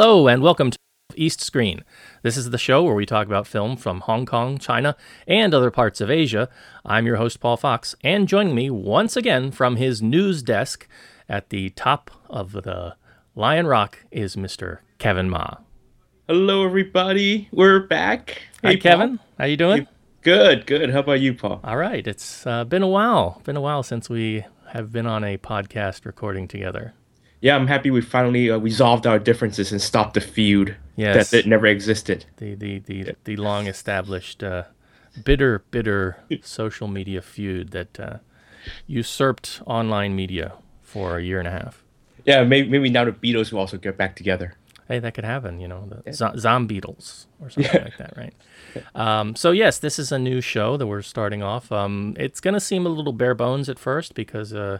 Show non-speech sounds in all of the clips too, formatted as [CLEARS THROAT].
Hello, and welcome to East Screen. This is the show where we talk about film from Hong Kong, China, and other parts of Asia. I'm your host, Paul Fox, and joining me once again from his news desk at the top of the Lion Rock is Mr. Kevin Ma. Hello, everybody. We're back. Hi, Paul. Kevin. How you doing? Good, good. How about you, Paul? All right. It's uh, been a while. Been a while since we have been on a podcast recording together. Yeah, I'm happy we finally uh, resolved our differences and stopped the feud Yes. that, that never existed. the the the, the long established uh, bitter bitter [LAUGHS] social media feud that uh, usurped online media for a year and a half. Yeah, maybe, maybe now the Beatles will also get back together. Hey, that could happen, you know, the zo- Zombeatles or something like that, right? Um, so yes, this is a new show that we're starting off. Um, it's going to seem a little bare bones at first because uh,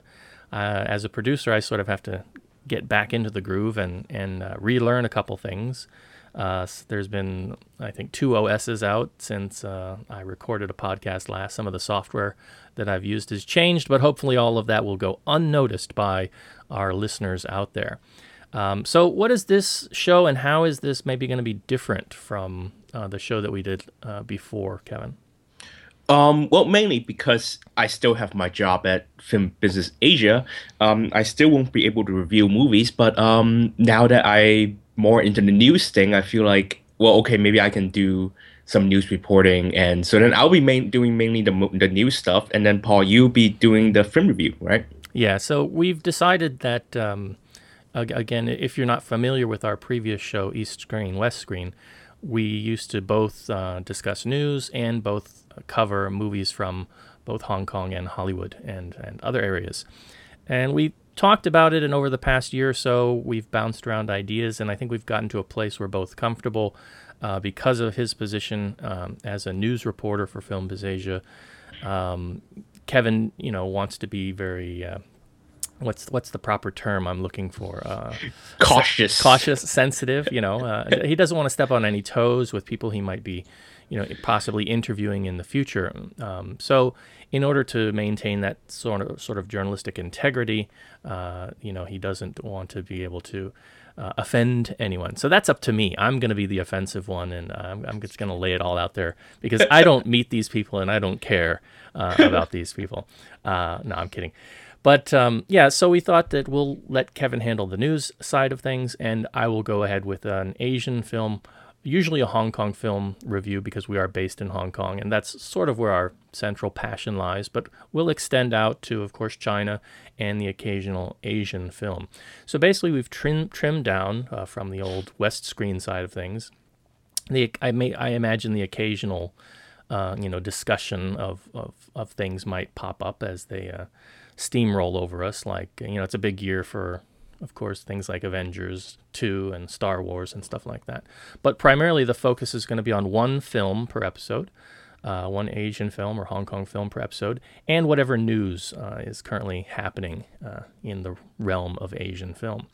uh, as a producer, I sort of have to get back into the groove and and uh, relearn a couple things. Uh, there's been, I think, two OSs out since uh, I recorded a podcast last. Some of the software that I've used has changed, but hopefully all of that will go unnoticed by our listeners out there. Um, so, what is this show, and how is this maybe going to be different from uh, the show that we did uh, before, Kevin? Um, well, mainly because I still have my job at Film Business Asia. Um, I still won't be able to review movies, but um, now that I'm more into the news thing, I feel like well, okay, maybe I can do some news reporting, and so then I'll be main, doing mainly the the news stuff, and then Paul, you'll be doing the film review, right? Yeah, so we've decided that, um, again, if you're not familiar with our previous show, East Screen, West Screen, we used to both uh, discuss news and both cover movies from both Hong Kong and Hollywood and, and other areas. And we talked about it, and over the past year or so, we've bounced around ideas, and I think we've gotten to a place where both comfortable uh, because of his position um, as a news reporter for Film Biz Asia. Um, Kevin, you know, wants to be very uh, what's what's the proper term I'm looking for? Uh, Cautious, cautious, sensitive. You know, [LAUGHS] uh, he doesn't want to step on any toes with people he might be, you know, possibly interviewing in the future. Um, so, in order to maintain that sort of sort of journalistic integrity, uh, you know, he doesn't want to be able to. Uh, offend anyone, so that's up to me. I'm going to be the offensive one, and uh, I'm, I'm just going to lay it all out there because I don't [LAUGHS] meet these people and I don't care uh, about these people. Uh, no, I'm kidding. But um, yeah, so we thought that we'll let Kevin handle the news side of things, and I will go ahead with an Asian film, usually a Hong Kong film review because we are based in Hong Kong, and that's sort of where our central passion lies. But we'll extend out to, of course, China and the occasional Asian film. So basically, we've trim, trimmed down uh, from the old West Screen side of things. The I may I imagine the occasional, uh, you know, discussion of, of of things might pop up as they. Uh, steamroll over us. Like, you know, it's a big year for, of course, things like Avengers 2 and Star Wars and stuff like that. But primarily, the focus is going to be on one film per episode, uh, one Asian film or Hong Kong film per episode, and whatever news uh, is currently happening uh, in the realm of Asian film.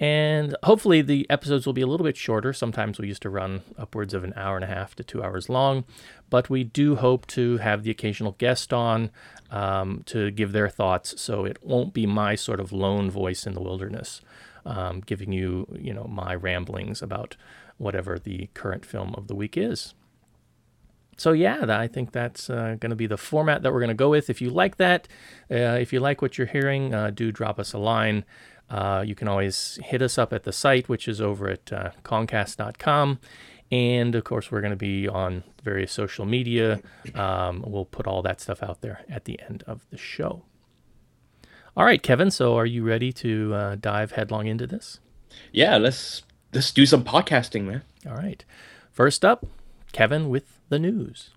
And hopefully, the episodes will be a little bit shorter. Sometimes we used to run upwards of an hour and a half to two hours long, but we do hope to have the occasional guest on um, to give their thoughts. So it won't be my sort of lone voice in the wilderness, um, giving you, you know, my ramblings about whatever the current film of the week is. So yeah, I think that's uh, going to be the format that we're going to go with. If you like that, uh, if you like what you're hearing, uh, do drop us a line. Uh, you can always hit us up at the site, which is over at uh, Concast.com. And of course, we're going to be on various social media. Um, we'll put all that stuff out there at the end of the show. All right, Kevin. So, are you ready to uh, dive headlong into this? Yeah, let's let's do some podcasting, man. All right. First up, Kevin with the news.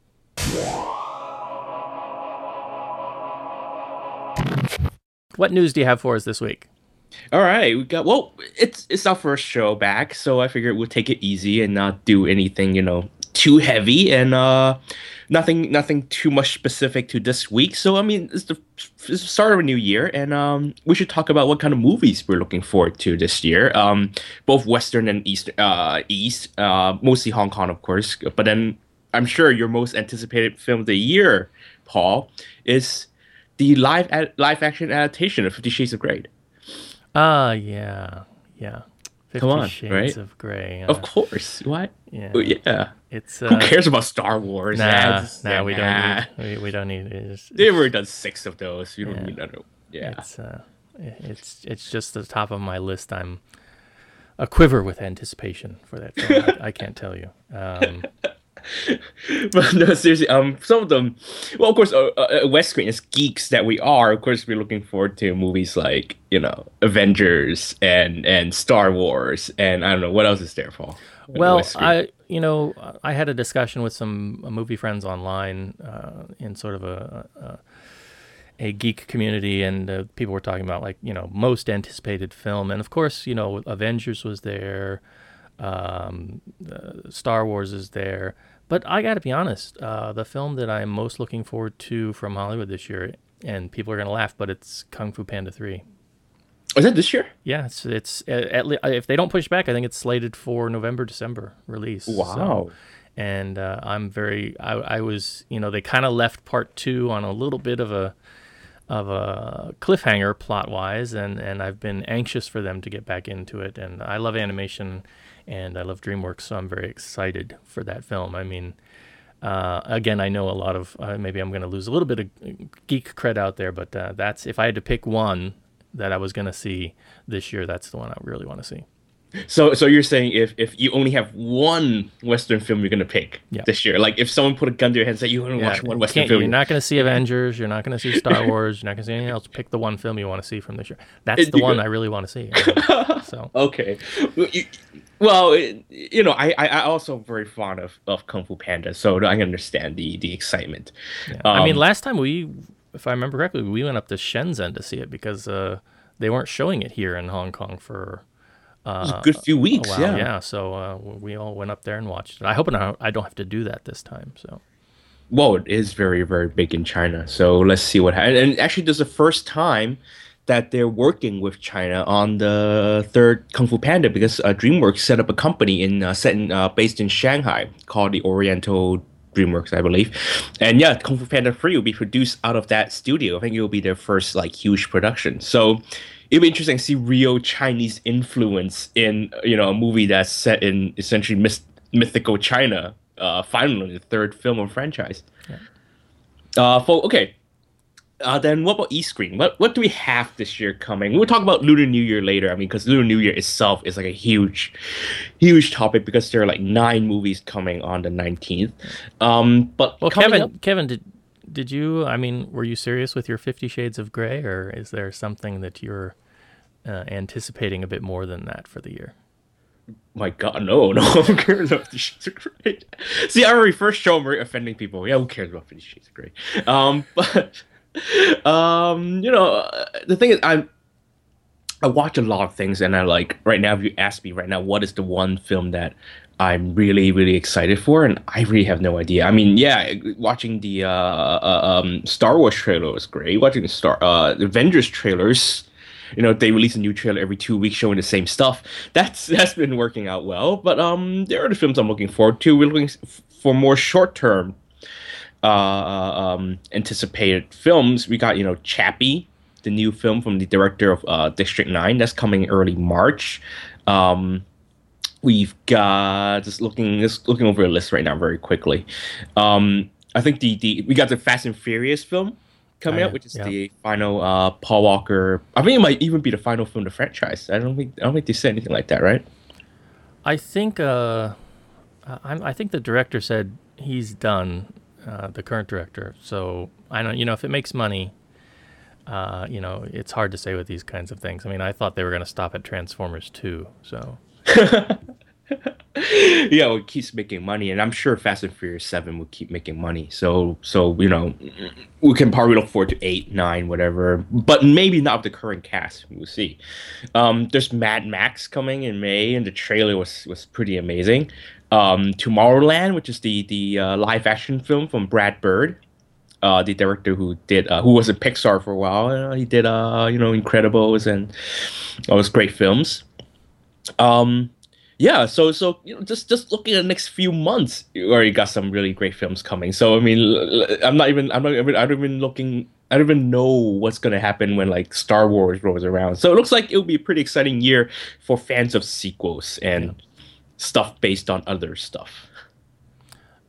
What news do you have for us this week? All right, we got well. It's it's our first show back, so I figured we'll take it easy and not do anything, you know, too heavy and uh, nothing nothing too much specific to this week. So I mean, it's the, it's the start of a new year, and um, we should talk about what kind of movies we're looking forward to this year. Um, both Western and East, uh, East, uh, mostly Hong Kong, of course. But then I'm sure your most anticipated film of the year, Paul, is the live ad- live action adaptation of Fifty Shades of Grey. Ah, yeah, yeah. Fifty Come on, Shades right? of Grey. uh, Of course, what? yeah, Oh, yeah. It's Who uh, cares about Star Wars? Nah, nah, we nah. don't need. We, we don't need. It's, They've already done six of those. You don't Yeah. need another. Yeah. It's uh, it's it's just the top of my list. I'm a quiver with anticipation for that film. I, [LAUGHS] I can't tell you. Um, [LAUGHS] [LAUGHS] but no, seriously, um, some of them, well, of course, uh, uh, West Screen as geeks that we are, of course, we're looking forward to movies like you know Avengers and and Star Wars and I don't know what else is there, Paul. Uh, well, I you know I had a discussion with some uh, movie friends online uh, in sort of a. a a geek community and uh, people were talking about like you know most anticipated film and of course you know avengers was there um, uh, star wars is there but i gotta be honest uh, the film that i'm most looking forward to from hollywood this year and people are gonna laugh but it's kung fu panda 3 is that this year? yeah it's it's uh, at le- if they don't push back i think it's slated for november december release So- Wow. and uh, I'm very I, I was you know they kind of left part two on a little bit of a of a cliffhanger plot wise and and I've been anxious for them to get back into it and I love animation and I love DreamWorks so I'm very excited for that film I mean uh, again I know a lot of uh, maybe I'm going to lose a little bit of geek cred out there but uh, that's if I had to pick one that I was going to see this year that's the one I really want to see So, so you're saying if if you only have one Western film you're gonna pick Yeah. this year, like if someone put a gun to your head and said you want to Yeah, watch one Western film, you're not going to see [LAUGHS] Avengers. You're not going to see Star [LAUGHS] Wars. You're not going to see anything else. Pick the one film you want to see from this year. That's the one I really want to see. [LAUGHS] so Okay. Well, you, well, it- you know, I, I also very fond of, of Kung Fu Panda, so I understand the the excitement. yeah. I mean, Um, last time we, if I remember correctly, we went up to Shenzhen to see it because uh, they weren't showing it here in Hong Kong for was a good few weeks. yeah. Yeah. So uh, we all went up there and watched it. I hope I I don't have to do that this time. So Well, it is very very big in China, so let's see what happens. And actually, this is the first time that they're working with China on the third Kung Fu Panda because uh, DreamWorks set up a company in uh, set in, uh, based in Shanghai called the Oriental DreamWorks, I believe. And yeah, Kung Fu Panda 3 will be produced out of that studio. I think it will be their first like huge production. So it'll be interesting to see real Chinese influence in you know a movie that's set in essentially myth- mythical China. Uh, finally, the third film of franchise. Uh, for okay. Uh, then what about East Screen? What what do we have this year coming? We'll talk about Lunar New Year later. I mean, because Lunar New Year itself is like a huge, huge topic because there are like nine movies coming on the nineteenth. Um, but well, Kevin, up- Kevin, did did you? I mean, were you serious with your Fifty Shades of Grey, or is there something that you're uh, anticipating a bit more than that for the year? my God, no, [LAUGHS] no one cares about Fifty Shades of Grey. See, I already first show I'm offending people. Yeah, who cares about Fifty Shades of Grey? Um, [LAUGHS] but [LAUGHS] um, you know, uh, the thing is, I'm I watch a lot of things, and I like right now. If you ask me right now, what is the one film that I'm really, really excited for, and I really have no idea. I mean, yeah, watching the uh, uh, um, Star Wars trailer was great. Watching the Star uh, the Avengers trailers, you know, they release a new trailer every two weeks showing the same stuff. That's [LAUGHS] that's been working out well. But um, there are the films I'm looking forward to. We're looking for more short term uh, um, anticipated films. We got you know Chappie, the new film from the director of uh, District Nine, that's coming early March. Um, we've got just looking just looking over a list right now very quickly. Um, I think the the we got the Fast and Furious film coming Oh, out, which is yeah. the final uh, Paul Walker. I think it might even be the final film of the franchise. I don't think I don't think they said anything like that, right? I think uh, I, I think the director said he's done. Uh, the current director. So I don't. You know, if it makes money, uh, you know, it's hard to say with these kinds of things. I mean, I thought they were going to stop at Transformers 2. So [LAUGHS] yeah, it keeps making money, and I'm sure Fast and Furious Seven will keep making money. So, so you know, we can probably look forward to eight, nine, whatever, but maybe not the current cast. We'll see. Um, there's Mad Max coming in May, and the trailer was was pretty amazing. Um, Tomorrowland, which is the the uh, live action film from Brad Bird, uh, the director who did uh, who was at Pixar for a while. Uh, he did uh, you know Incredibles and all those great films. Um, yeah, so so you know, just just looking at the next few months, you already got some really great films coming. So I mean, I'm not even I'm not even I don't even looking I don't even know what's gonna happen when like Star Wars rolls around. So it looks like it'll be a pretty exciting year for fans of sequels and yeah. Stuff based on other stuff.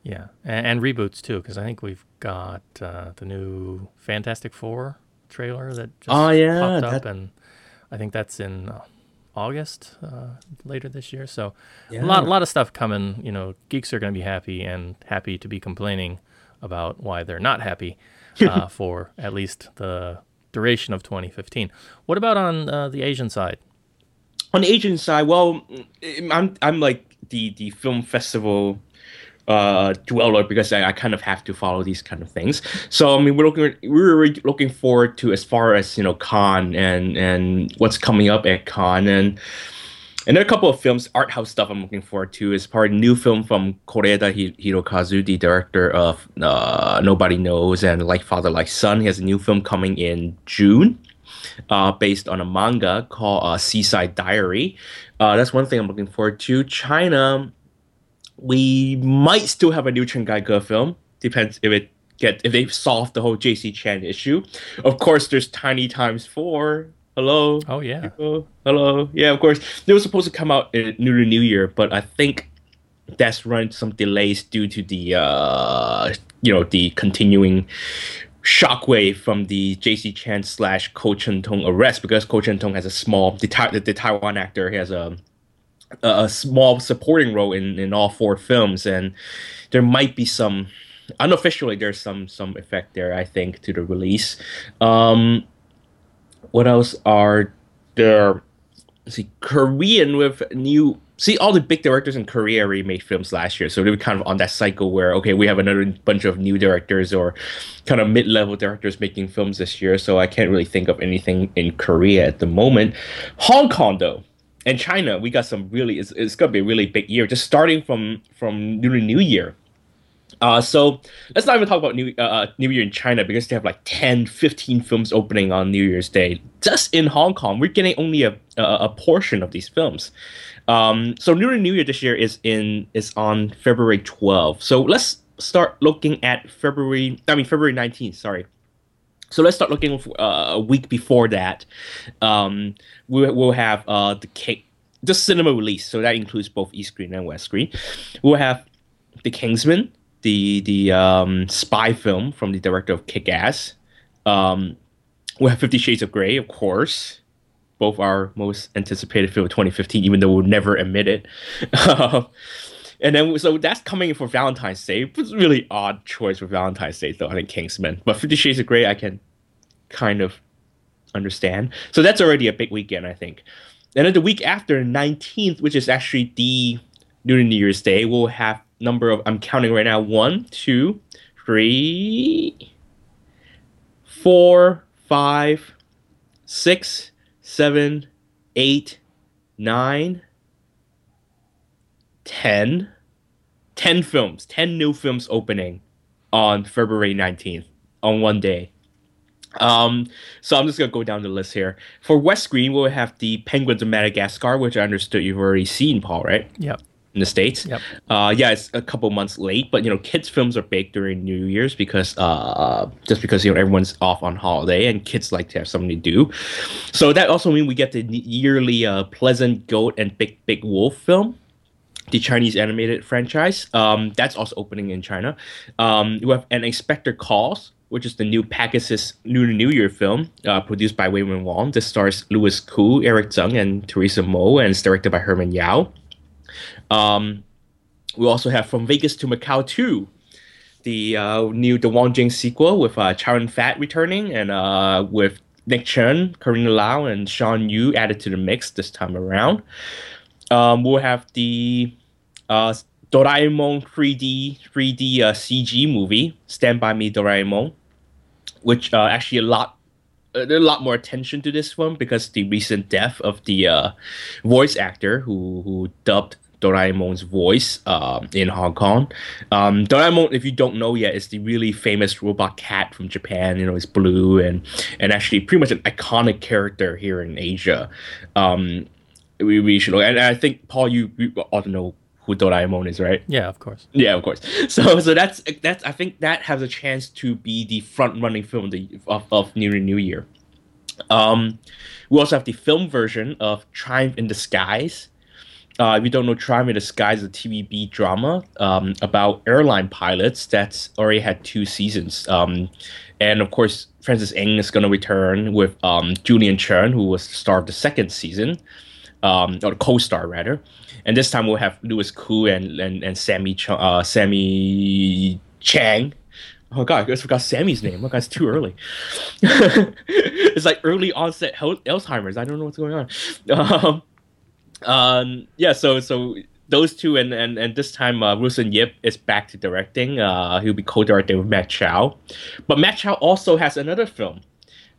Yeah, and, and reboots too, because I think we've got uh, the new Fantastic Four trailer that just oh, yeah, popped up, that... and I think that's in. Uh, August uh, later this year. So yeah. a lot, a lot of stuff coming. You know, geeks are going to be happy and happy to be complaining about why they're not happy [LAUGHS] uh, for at least the duration of 2015. What about on uh, the Asian side? On the Asian side, well, I'm I'm like the the film festival uh, dweller because I, I, kind of have to follow these kind of things. So I mean, we're looking we're looking forward to as far as you know Cannes and and what's coming up at Cannes and. And there are a couple of films, art house stuff I'm looking forward to. Is part new film from Koreeda Hirokazu, the director of uh, Nobody Knows and Like Father, Like Son. He has a new film coming in June, uh, based on a manga called uh, Seaside Diary. Uh, that's one thing I'm looking forward to. China, we might still have a new Chen Kaige film. Depends if it get if they've solved the whole Jaycee Chan issue. Of course, there's Tiny Times Four. Hello. Oh yeah. People. Hello. Yeah, of course. They were supposed to come out in New New Year, but I think that's run some delays due to the uh you know the continuing shockwave from the Jaycee Chan slash Ko Chen Tong arrest because Ko Chen Tong has a small the, the, the Taiwan actor he has a a small supporting role in, in all four films, and there might be some unofficially there's some some effect there I think to the release. Um, what else are there? see, Korean with new. See, all the big directors in Korea remade films last year, so they were kind of on that cycle where okay, we have another bunch of new directors or kind of mid-level directors making films this year. So I can't really think of anything in Korea at the moment. Hong Kong though, and China, we got some really it's, it's gonna be a really big year. Just starting from from Lunar New Year. Uh, so let's not even talk about New uh, uh New Year in China because they have like 10, 15 films opening on New Year's Day. Just in Hong Kong, we're getting only a a, a portion of these films. Um, so Lunar New Year this year is in is on February 12th. So let's start looking at February. I mean February 19th. Sorry. So let's start looking for, uh, a week before that. Um, we'll, we'll have uh, the King, the cinema release. So that includes both East Screen and West Screen. We'll have the Kingsman, the the um, spy film from the director of Kick Ass. Um, we'll have Fifty Shades of Grey, of course. Both our most anticipated film of 2015, even though we'll never admit it. [LAUGHS] and then so that's coming in for Valentine's Day. It was a really odd choice for Valentine's Day, though. I think Kingsman, but Fifty Shades of Grey, I can kind of understand. So that's already a big weekend, I think. And then the week after, 19th, which is actually the New Year's Day, we'll have number of I'm counting right now one, two, three, four, five, six, seven, eight, nine, 10, 10 films, 10 new films opening on February 19th on one day. Um, so I'm just gonna go down the list here. For West Screen, we'll have the Penguins of Madagascar, which I understood you've already seen, Paul, right? Yep. In the states. Yep. Uh, yeah, it's a couple months late, but you know, kids' films are big during New Year's because uh, just because you know everyone's off on holiday and kids like to have something to do. So that also means we get the yearly uh, Pleasant Goat and Big Big Wolf film the Chinese animated franchise. Um, that's also opening in China. Um, we have an Inspector Calls, which is the new Pegasus Lunar New Year film uh, produced by Raymond Wong. This stars Louis Koo, Eric Tsang, and Teresa Mo, and it's directed by Herman Yao. Um, we also have From Vegas to Macau 2, the uh, new The Wong Jing sequel with uh, Chow Yun-fat returning and uh, with Nick Cheung, Carina Lau, and Shawn Yue added to the mix this time around. Um, we'll have the uh, Doraemon 3D 3D uh, CG movie, Stand by Me Doraemon, which uh, actually a lot uh, there's a lot more attention to this one because the recent death of the uh, voice actor who who dubbed Doraemon's voice um, in Hong Kong. Um, Doraemon, if you don't know yet, is the really famous robot cat from Japan. You know, it's blue and and actually pretty much an iconic character here in Asia. Um, we, we should, and I think Paul, you, you ought to know who Doraemon is, right? Yeah, of course. Yeah, of course. [LAUGHS] So so that's that's I think that has a chance to be the front running film of, of, of New New Year. Um, we also have the film version of Triumph in the Skies. Uh, if you don't know, Triumph in the Skies is a TVB drama um, about airline pilots that's already had two seasons. Um, and of course, Francis Ng is going to return with um, Julian Cheung, who was the star of the second season, um, or the co-star rather. And this time we'll have Louis Koo and and, and Sammy Ch- uh, Sammy Chang. Oh god, I just forgot Sammy's name. God, it's too early. [LAUGHS] it's like early onset Hel- Alzheimer's. I don't know what's going on. [LAUGHS] Um, um, yeah, so so those two and and, and this time uh, Wilson Yip is back to directing. Uh, he'll be co-directing with Matt Chow, but Matt Chow also has another film.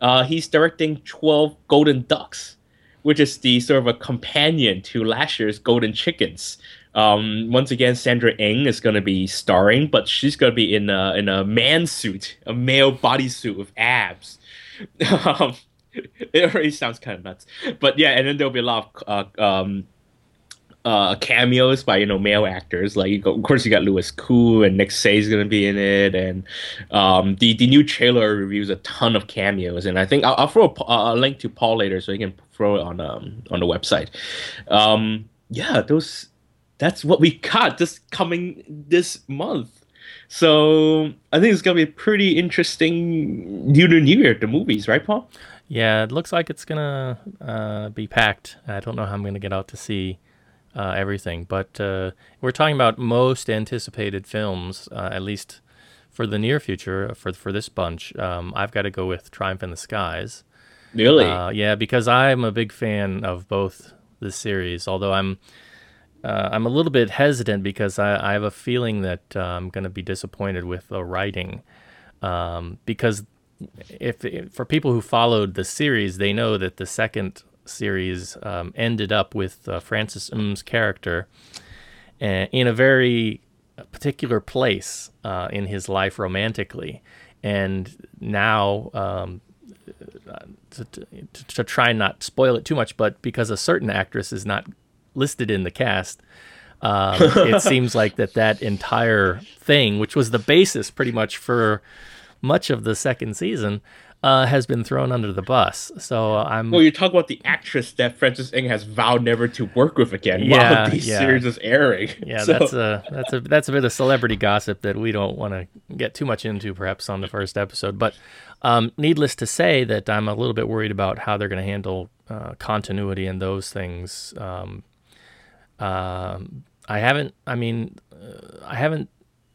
Uh, he's directing Twelve Golden Ducks, which is the sort of a companion to last year's Golden Chickens. Um, once again, Sandra Ng is going to be starring, but she's going to be in a in a man suit, a male bodysuit with abs. [LAUGHS] um, [LAUGHS] it already sounds kind of nuts, but yeah, and then there'll be a lot of uh, um, uh, cameos by you know male actors. Like of course you got Louis Koo and Nic Tse is gonna be in it, and um, the the new trailer reviews a ton of cameos. And I think I'll, I'll throw a, a, link to Paul later so he can throw it on um on the website. Um, yeah, those that's what we got this coming this month. So I think it's gonna be a pretty interesting New New Year the movies, right, Paul? Yeah, it looks like it's gonna uh, be packed. I don't know how I'm gonna get out to see uh, everything, but uh, we're talking about most anticipated films, uh, at least for the near future. For for this bunch, um, I've got to go with Triumph in the Skies. Really? Uh, yeah, because I'm a big fan of both the series. Although I'm uh, I'm a little bit hesitant because I, I have a feeling that I'm going to be disappointed with the writing um, because if, if, for people who followed the series, they know that the second series um, ended up with uh, Francis Ng's character uh, in a very particular place uh, in his life romantically, and now. Um, to, to, to, try and not spoil it too much, but because a certain actress is not listed in the cast, um, [LAUGHS] it seems like that that entire thing, which was the basis pretty much for much of the second season, uh, has been thrown under the bus. So I'm. Well, you talk about the actress that Francis Ng has vowed never to work with again yeah, while the yeah. series is airing. Yeah, so. that's a that's a that's a bit of celebrity gossip that we don't want to get too much into, perhaps on the first episode. But um, needless to say, that I'm a little bit worried about how they're going to handle uh, continuity and those things. Um, um, I haven't. I mean, uh, I haven't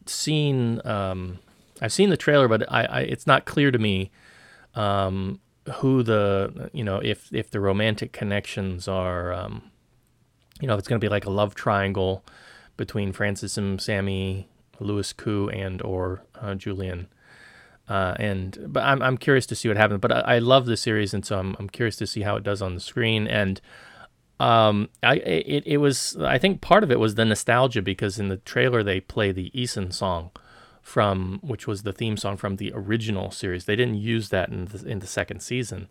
seen. Um, I've seen the trailer, but I, I it's not clear to me um, who the you know if if the romantic connections are um, you know if it's going to be like a love triangle between Francis and Sammy, Louis Koo, and or uh, Julian. Uh, and but I'm I'm curious to see what happens. But I, I, love the series, and so I'm I'm curious to see how it does on the screen. And um, I it, it was I think part of it was the nostalgia because in the trailer they play the Eason song from which was the theme song from the original series. They didn't use that in the, in the second season.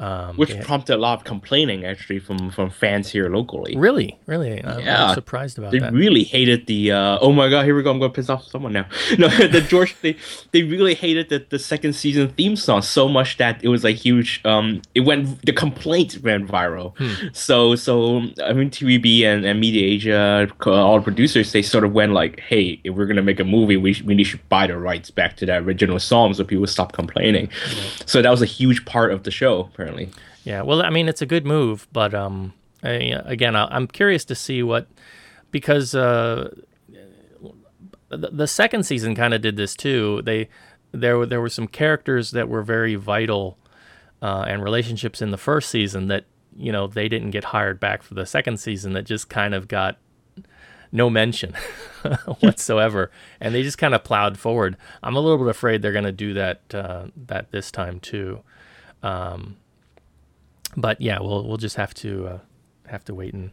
Um, Which had, prompted a lot of complaining actually from, from fans here locally. Really, really, I'm, yeah. I'm surprised about they that. They really hated the. Uh, oh my god, here we go! I'm going to piss off someone now. [LAUGHS] No, [LAUGHS] the George they they really hated the, the second season theme song so much that it was like huge. Um, it went the complaint went viral. Hmm. So so I mean TVB and, and Media Asia, all the producers, they sort of went like, hey, if we're gonna make a movie, we we need to buy the rights back to that original song so people stop complaining. Yeah. So that was a huge part of the show apparently apparently. Yeah, well, I mean, it's a good move, but um, I, again, I, am curious to see what because uh, the, the second season kind of did this too. They there were there were some characters that were very vital uh, and relationships in the first season that you know they didn't get hired back for the second season that just kind of got no mention [LAUGHS] whatsoever, [LAUGHS] and they just kind of plowed forward. I'm a little bit afraid they're going to do that uh, that this time too. Um, but yeah, we'll we'll just have to uh, have to wait and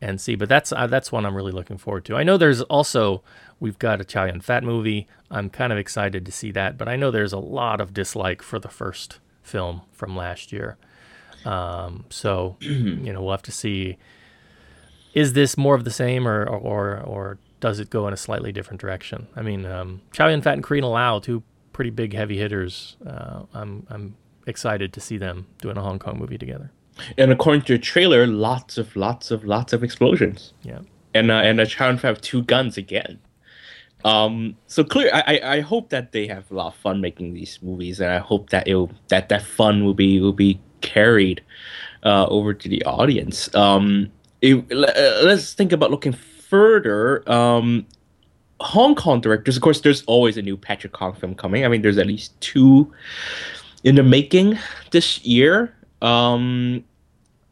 and see. But that's uh, that's one I'm really looking forward to. I know there's also we've got a Chow Yun Fat movie. I'm kind of excited to see that, but I know there's a lot of dislike for the first film from last year. Um, so [CLEARS THROAT] you know we'll have to see. Is this more of the same, or or or does it go in a slightly different direction? I mean, um, Chow Yun Fat and Carina Lau, two pretty big heavy hitters. Uh, I'm I'm excited to see them doing a Hong Kong movie together. And according to the trailer, lots of lots of lots of explosions. Yeah. And uh, and a child have two guns again. Um, so clear. I, I hope that they have a lot of fun making these movies, and I hope that it that that fun will be will be carried uh, over to the audience. Um, it, uh, let's think about looking further. Um, Hong Kong directors, of course, there's always a new Patrick Kong film coming. I mean, there's at least two in the making this year. Um,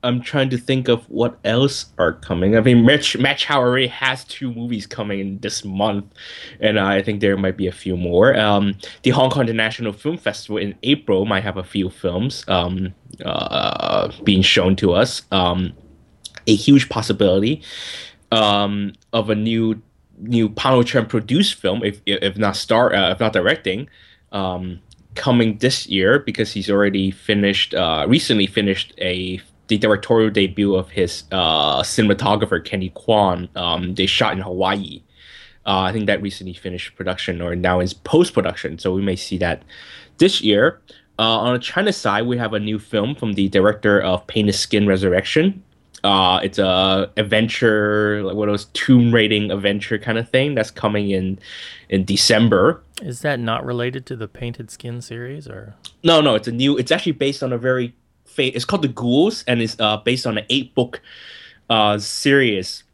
I'm trying to think of what else are coming. I mean, Match Matt Chow already has two movies coming this month, and I think there might be a few more. Um, the Hong Kong International Film Festival in April might have a few films um, uh, being shown to us. Um, a huge possibility um, of a new new Pang Ho-cheung produced film, if if not star, uh, if not directing. Um, coming this year because he's already finished uh, recently finished a the directorial debut of his uh, cinematographer Kenny Kwan. Um, they shot in Hawaii. Uh, I think that recently finished production or now is post production, so we may see that this year. Uh, on the China side, we have a new film from the director of Painted Skin Resurrection. Uh, it's a adventure, like one of those tomb raiding adventure kind of thing that's coming in in December. Is that not related to the Painted Skin series, or no? No, it's a new. It's actually based on a very. Fa- it's called The Ghouls, and it's uh, based on an eight book uh, series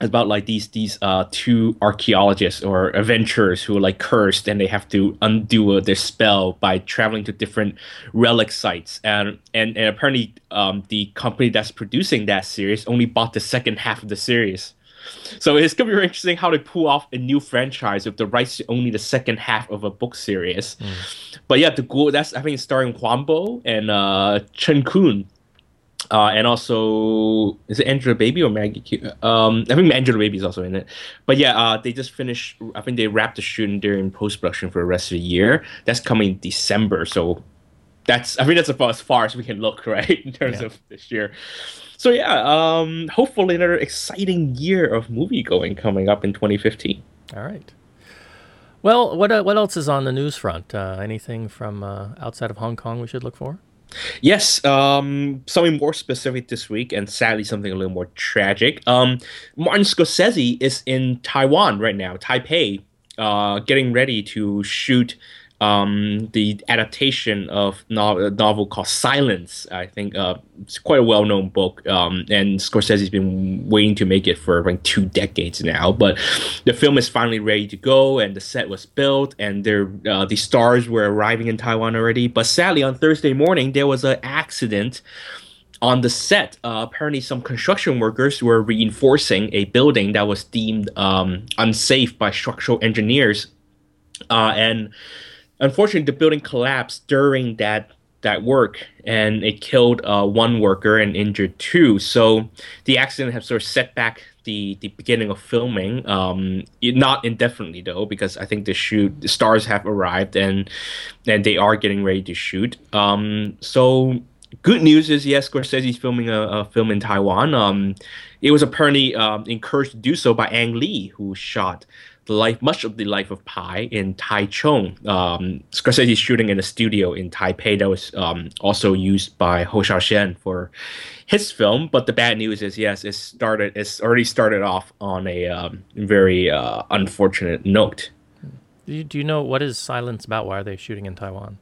about like these these uh two archaeologists or adventurers who are like cursed and they have to undo uh, their spell by traveling to different relic sites and and, and apparently um the company that's producing that series only bought the second half of the series so it's gonna be interesting how they pull off a new franchise with the rights to only the second half of a book series. Mm. But yeah, the ghoul that's I think it's starring Huang Bo and uh, Chen Kun. Uh, and also, is it Angelababy or Maggie? Q? Um, I think Angelababy is also in it. But yeah, uh, they just finished. I think they wrapped the shooting during post production for the rest of the year. That's coming December. So that's I think that's about as far as we can look, [LAUGHS] right, in terms yeah. of this year so yeah, um, hopefully another exciting year of movie going coming up in 2015. All right. Well, what uh, what else is on the news front? Uh, anything from uh, outside of Hong Kong we should look for? Yes, um, something more specific this week, and sadly something a little more tragic. Um, Martin Scorsese is in Taiwan right now, Taipei, uh, getting ready to shoot um, the adaptation of novel, a novel called Silence. I think uh, it's quite a well-known book, um, and Scorsese's been waiting to make it for like two decades now. But the film is finally ready to go, and the set was built, and uh, the stars were arriving in Taiwan already. But sadly, on Thursday morning, there was an accident on the set, uh, apparently some construction workers were reinforcing a building that was deemed um, unsafe by structural engineers, uh, and unfortunately, the building collapsed during that that work, and it killed uh, one worker and injured two. So the accident has sort of set back the the beginning of filming. Um, not indefinitely though, because I think the shoot the stars have arrived and and they are getting ready to shoot. Um, so good news is yes, Scorsese's filming a, a film in Taiwan. Um, it was apparently um, encouraged to do so by Ang Lee, who shot the life, much of the life of Pi in Taichung. Um, Scorsese shooting in a studio in Taipei that was um, also used by Hou Hsiao-hsien for his film. But the bad news is, yes, it started. It's already started off on a um, very uh, unfortunate note. Do you, do you know what is Silence about? Why are they shooting in Taiwan?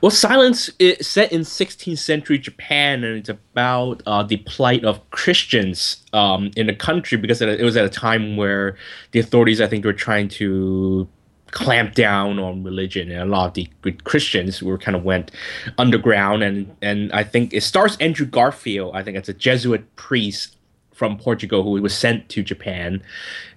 Well, Silence is set in 16th century Japan, and it's about uh, the plight of Christians um, in the country because it was at a time where the authorities, I think, were trying to clamp down on religion, and a lot of the good Christians were kind of went underground. And and I think it stars Andrew Garfield. I think it's a Jesuit priest from Portugal who was sent to Japan,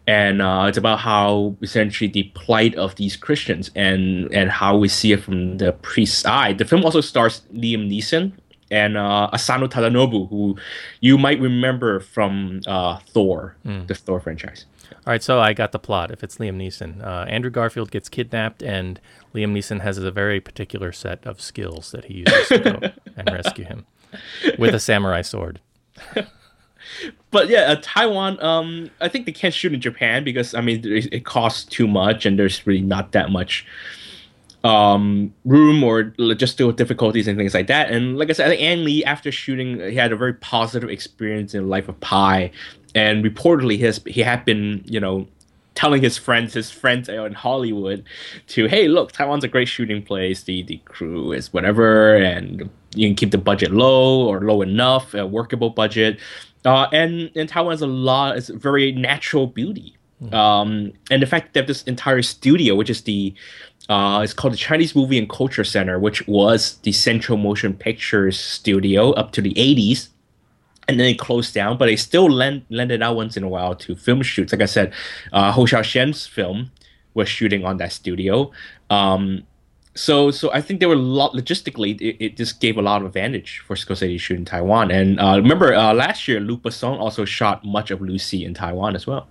and uh, it's about how essentially the plight of these Christians and and how we see it from the priest's eye. The film also stars Liam Neeson and uh, Asano Tadanobu, who you might remember from uh, Thor, the Thor franchise. All right, so I got the plot. If it's Liam Neeson, uh, Andrew Garfield gets kidnapped, and Liam Neeson has a very particular set of skills that he uses to go [LAUGHS] and rescue him with a samurai sword. [LAUGHS] but yeah, uh, Taiwan. Um, I think they can't shoot in Japan because I mean it, costs too much, and there's really not that much um room or logistical difficulties and things like that. And like I said, I think Lee, after shooting, he had a very positive experience in Life of Pi, and reportedly his he had been you know telling his friends, his friends in Hollywood, to hey, look, Taiwan's a great shooting place. The the crew is whatever, and you can keep the budget low or low enough, a workable budget. Uh, and and Taiwan has a lot, it's very natural beauty. Um, and the fact that this entire studio, which is the uh, it's called the Chinese Movie and Culture Center, which was the Central Motion Pictures studio up to the 80s and then it closed down, but they still lend lend it out once in a while to film shoots. Like I said, uh, Hou Hsiao-hsien's film was shooting on that studio. Um, so so I think there were a lot logistically. It, it just gave a lot of advantage for Scorsese to shoot in Taiwan. And uh, remember uh, last year, Luc Besson also shot much of Lucy in Taiwan as well.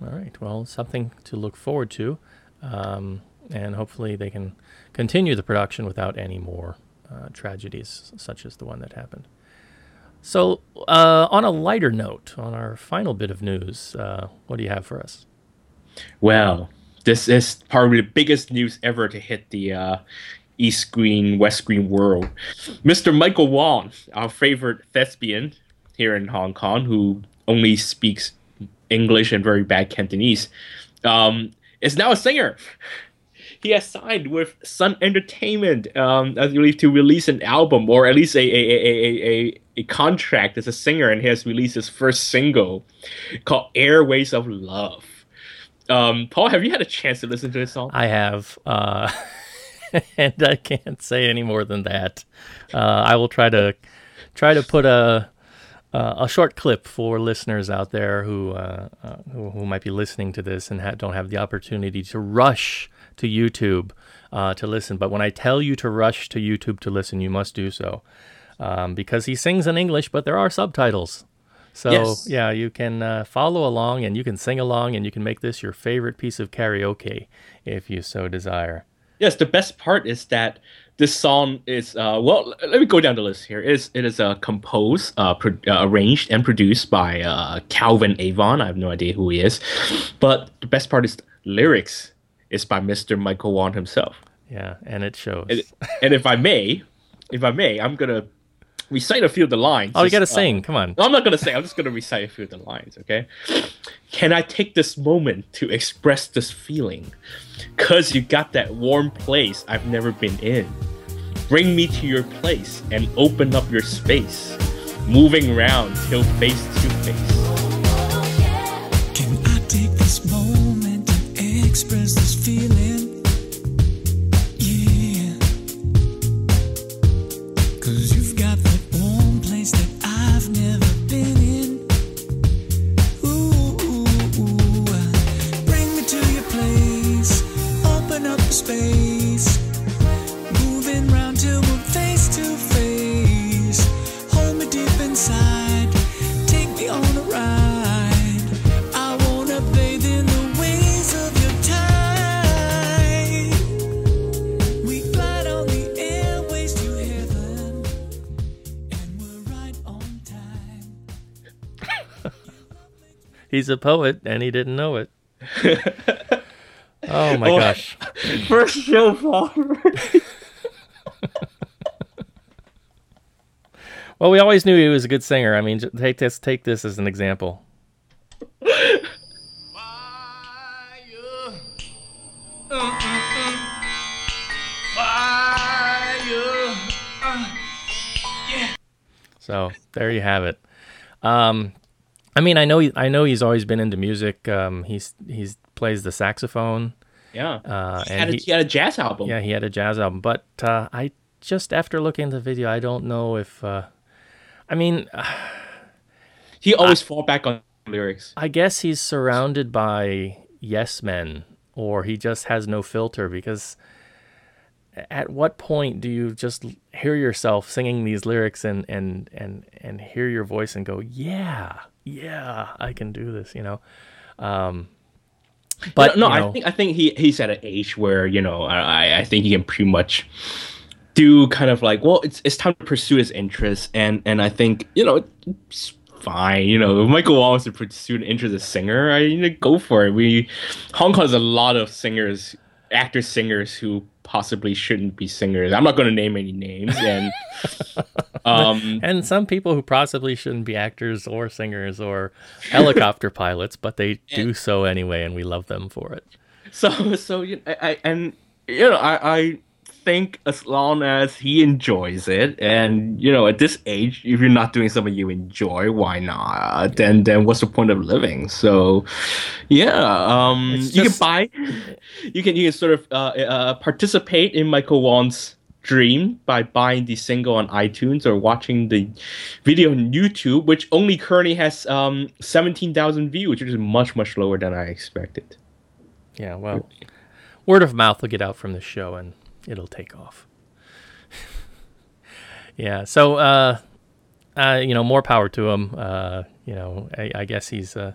All right, well, something to look forward to, um, and hopefully they can continue the production without any more uh, tragedies such as the one that happened. So, uh, on a lighter note, on our final bit of news, uh, what do you have for us? Well, this is probably the biggest news ever to hit the uh, East Screen, West Screen world. Mr. Michael Wong, our favorite thespian here in Hong Kong, who only speaks English and very bad Cantonese, um, is now a singer. He has signed with Sun Entertainment, um, I believe, to release an album or at least a a, a, a, a, a contract as a singer, and he has released his first single called "Airways of Love." Um, Paul, have you had a chance to listen to this song? I have, uh, [LAUGHS] and I can't say any more than that. Uh, I will try to try to put a uh, a short clip for listeners out there who uh, uh, who, who might be listening to this and ha- don't have the opportunity to rush to YouTube uh, to listen. But when I tell you to rush to YouTube to listen, you must do so um, because he sings in English, but there are subtitles. So Yes. yeah, you can uh, follow along and you can sing along and you can make this your favorite piece of karaoke if you so desire. Yes, the best part is that this song is uh, well. Let me go down the list here. It is it is uh, composed, uh, pro- uh, arranged, and produced by uh, Calvin Avon. I have no idea who he is, but the best part is lyrics is by Mr. Michael Wong himself. Yeah, and it shows. And, and if I may, if I may, I'm gonna recite a few of the lines. oh, you got to uh, sing. Come on. no, I'm not gonna say. I'm just gonna recite a few of the lines. Okay. Can I take this moment to express this feeling? Cause you got that warm place I've never been in. Bring me to your place and open up your space. Moving round till face to face. Can I take this moment to express He's a poet and he didn't know it. oh my [LAUGHS] Oh, gosh. [LAUGHS] First show, Paul. [LAUGHS] Well, we always knew he was a good singer. I mean, take this take this as an example. Uh, uh, uh. So there you have it. Um, I mean, I know he, I know he's always been into music. Um, he's he's plays the saxophone. Yeah. Uh, he, had and a, he- he had a jazz album. Yeah, he had a jazz album, but uh, I just after looking at the video, I don't know if. Uh, I mean, [SIGHS] He always fall back on lyrics. I guess he's surrounded by yes men, or he just has no filter because at what point do you just hear yourself singing these lyrics and and and and hear your voice and go, yeah, yeah, I can do this, you know? Um, but no, you know, I think I think he he's at an age where you know I I think he can pretty much do kind of like well it's it's time to pursue his interests and and I think you know it's fine you know if Michael Wong wants to pursue an interest as a singer I you know, go for it we Hong Kong has a lot of singers actors singers who possibly shouldn't be singers I'm not going to name any names and [LAUGHS] um and some people who possibly shouldn't be actors or singers or helicopter [LAUGHS] pilots, but they do so anyway, and we love them for it. so so you I, I and you know I I think as long as he enjoys it and you know at this age if you're not doing something you enjoy why not? Then then what's the point of living? So yeah um It's you can buy you can you can sort of uh, uh participate in Michael Wong's dream by buying the single on iTunes or watching the video on YouTube which only currently has um 17,000 views which is much much lower than I expected. Yeah, well, word of mouth will get out from the show, and it'll take off. [LAUGHS] yeah, so uh, uh, you know, more power to him. Uh, you know, I, I guess he's uh,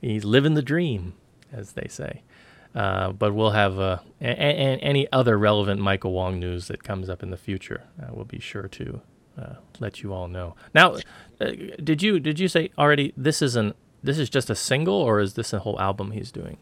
he's living the dream, as they say. Uh, but we'll have uh, a, a, any other relevant Michael Wong news that comes up in the future. Uh, we'll be sure to uh, let you all know. Now, uh, did you did you say already? This is an this is just a single, or is this a whole album he's doing?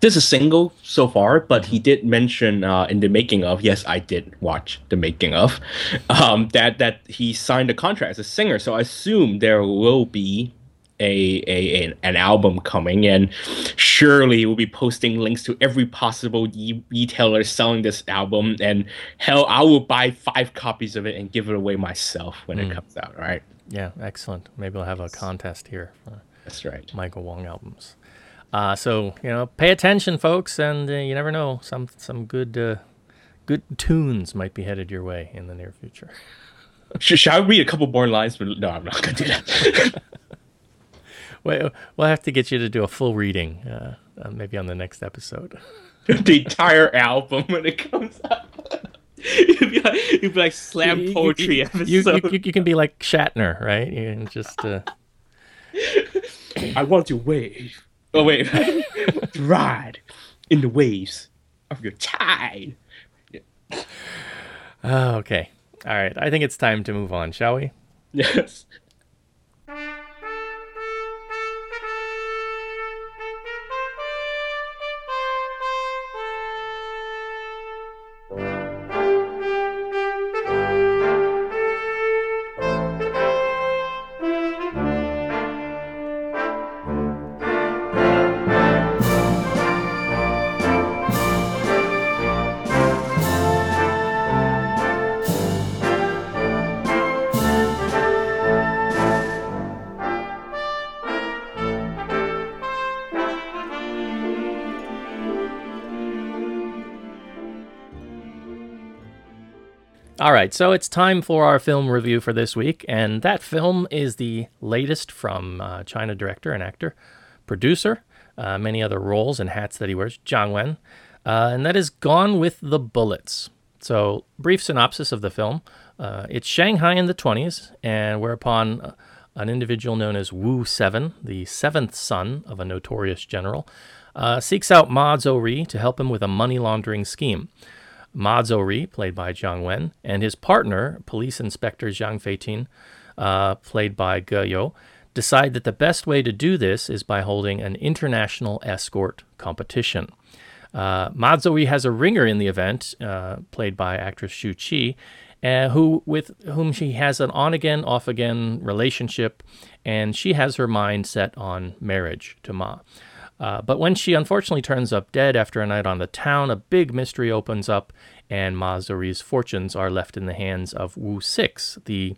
This is single so far, but he did mention uh, in the making of. Yes, I did watch the making of. [LAUGHS] Um, that that he signed a contract as a singer, so I assume there will be a, a an, an album coming, and surely we'll be posting links to every possible e- retailer selling this album. And hell, I will buy five copies of it and give it away myself when it comes out. Right? Yeah, excellent. Maybe we'll have a contest here That's right. Michael Wong albums. Uh, so you know, pay attention, folks, and uh, you never know some some good uh, good tunes might be headed your way in the near future. [LAUGHS] Sh- shall I read a couple more lines? But no, I'm not gonna do that. [LAUGHS] Wait, we'll have to get you to do a full reading, uh, uh, maybe on the next episode. [LAUGHS] the entire album when it comes out. It'd be like, be like slam You- you- poetry you, episode. you, you, can be like Shatner, right? You can just uh, I want to wave. Oh wait, [LAUGHS] ride in the waves of your tide. oh, okay. All right. I think it's time to move on, shall we? Yes. All right, so it's time for our film review for this week, and that film is the latest from uh, China director and actor, producer, uh, many other roles and hats that he wears, Jiang Wen, uh, and that is Gone with the Bullets. So, brief synopsis of the film: uh, It's Shanghai in the 20s, and whereupon uh, an individual known as Wu Seven, the seventh son of a notorious general, uh, seeks out Ma Zhou to help him with a money laundering scheme. Ma Zhou played by Zhang Wen, and his partner, police inspector Xiang Feitian, uh, played by Ge You, decide that the best way to do this is by holding an international escort competition. Uh, Ma Zhou has a ringer in the event, uh, played by actress Shu Qi, uh, who with whom she has an on-again, off-again relationship, and she has her mind set on marriage to Ma. Uh, but when she unfortunately turns up dead after a night on the town, a big mystery opens up, and Ma Zouri's fortunes are left in the hands of Wu Six, the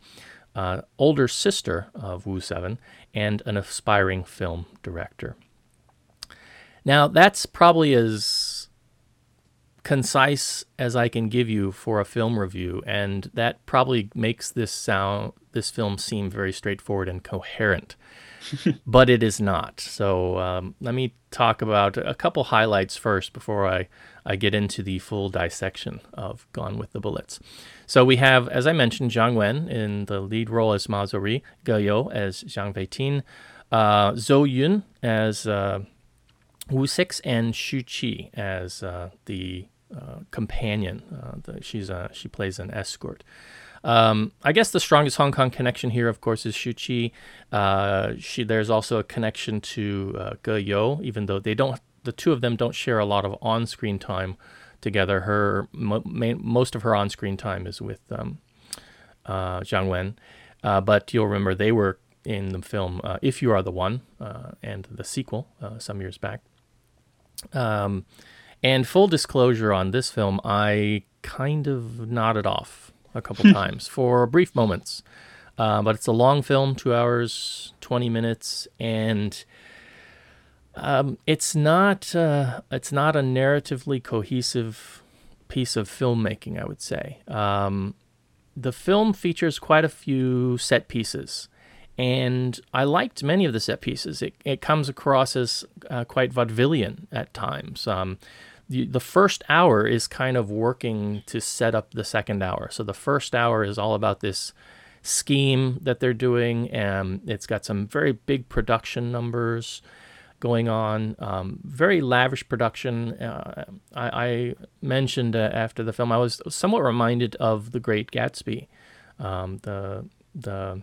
uh, older sister of Wu Seven, and an aspiring film director. Now, that's probably as concise as I can give you for a film review, and that probably makes this sound this film seem very straightforward and coherent. [LAUGHS] but it is not. So um, let me talk about a couple highlights first before I, I get into the full dissection of Gone with the Bullets. So we have, as I mentioned, Zhang Wen in the lead role as Ma Zouri, Ge You as Xiang Feitian, uh, Zhou Yun as uh, Wu Six, and Shu Qi as uh, the uh, companion. Uh, the, she's a, she plays an escort. Um, I guess the strongest Hong Kong connection here, of course, is Shu Qi. Uh, she, there's also a connection to uh, Ge You, even though they don't. The two of them don't share a lot of on-screen time together. Her mo- main, most of her on-screen time is with um, uh, Jiang Wen, uh, but you'll remember they were in the film uh, "If You Are the One" uh, and the sequel uh, some years back. Um, and full disclosure on this film, I kind of nodded off a couple times for brief moments. Uh, but it's a long film, two hours, 20 minutes, and um, it's not uh, it's not a narratively cohesive piece of filmmaking. I would say um, the film features quite a few set pieces, and I liked many of the set pieces. It it comes across as uh, quite vaudevillian at times. Um, the, the first hour is kind of working to set up the second hour. So the first hour is all about this scheme that they're doing, and it's got some very big production numbers going on, um, very lavish production. Uh, I, I, mentioned uh, after the film, I was somewhat reminded of The Great Gatsby, um, the the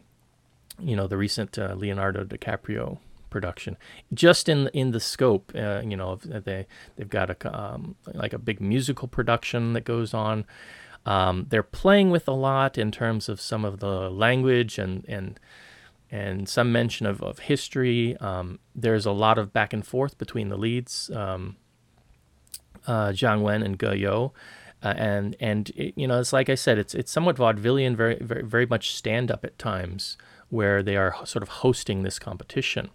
you know the recent uh, Leonardo DiCaprio production. Just in in the scope uh, you know they they've got a um, like a big musical production that goes on. Um, they're playing with a lot in terms of some of the language and and and some mention of, of history. Um, there's a lot of back and forth between the leads um, uh, Jiang Wen and Ge You uh, and and it, you know it's like I said it's it's somewhat vaudevillian very very very much stand up at times where they are sort of hosting this competition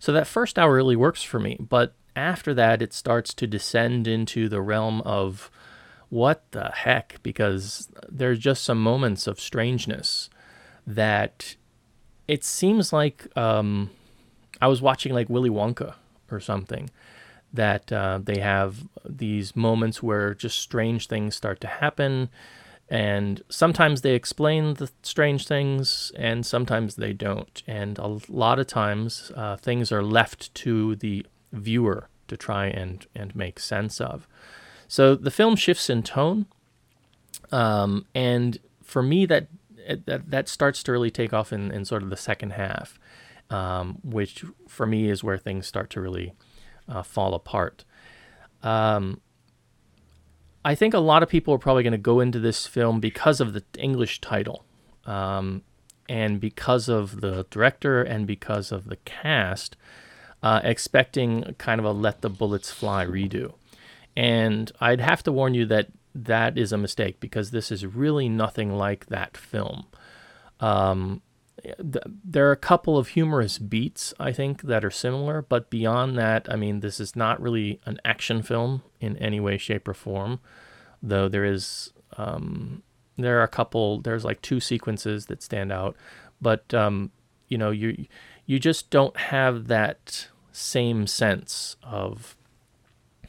so that first hour really works for me. But after that, it starts to descend into the realm of what the heck? Because there's just some moments of strangeness that it seems like um, I was watching like Willy Wonka or something. That uh, they have these moments where just strange things start to happen. And sometimes they explain the strange things and sometimes they don't. And a lot of times uh, things are left to the viewer to try and, and make sense of. So the film shifts in tone um, and for me that, that that starts to really take off in, in sort of the second half um, which for me is where things start to really uh, fall apart um, I think a lot of people are probably going to go into this film because of the English title, um, and because of the director and because of the cast, uh, expecting kind of a "Let the Bullets Fly" redo. And I'd have to warn you that that is a mistake because this is really nothing like that film. Um, there are a couple of humorous beats I think that are similar, but beyond that, I mean, this is not really an action film in any way, shape, or form. Though there is, um, there are a couple. There's like two sequences that stand out, but um, you know, you you just don't have that same sense of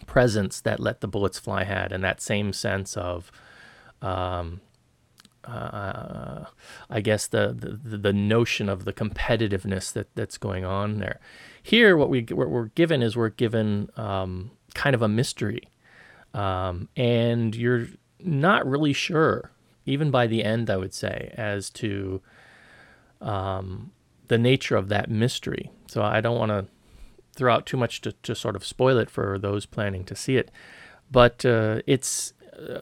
presence that Let the Bullets Fly had, and that same sense of um, uh, I guess the, the the notion of the competitiveness that that's going on there. Here, what we what we're given is we're given um, kind of a mystery, um, and you're not really sure, even by the end, I would say, as to um, the nature of that mystery. So I don't want to throw out too much to, to sort of spoil it for those planning to see it, but uh, it's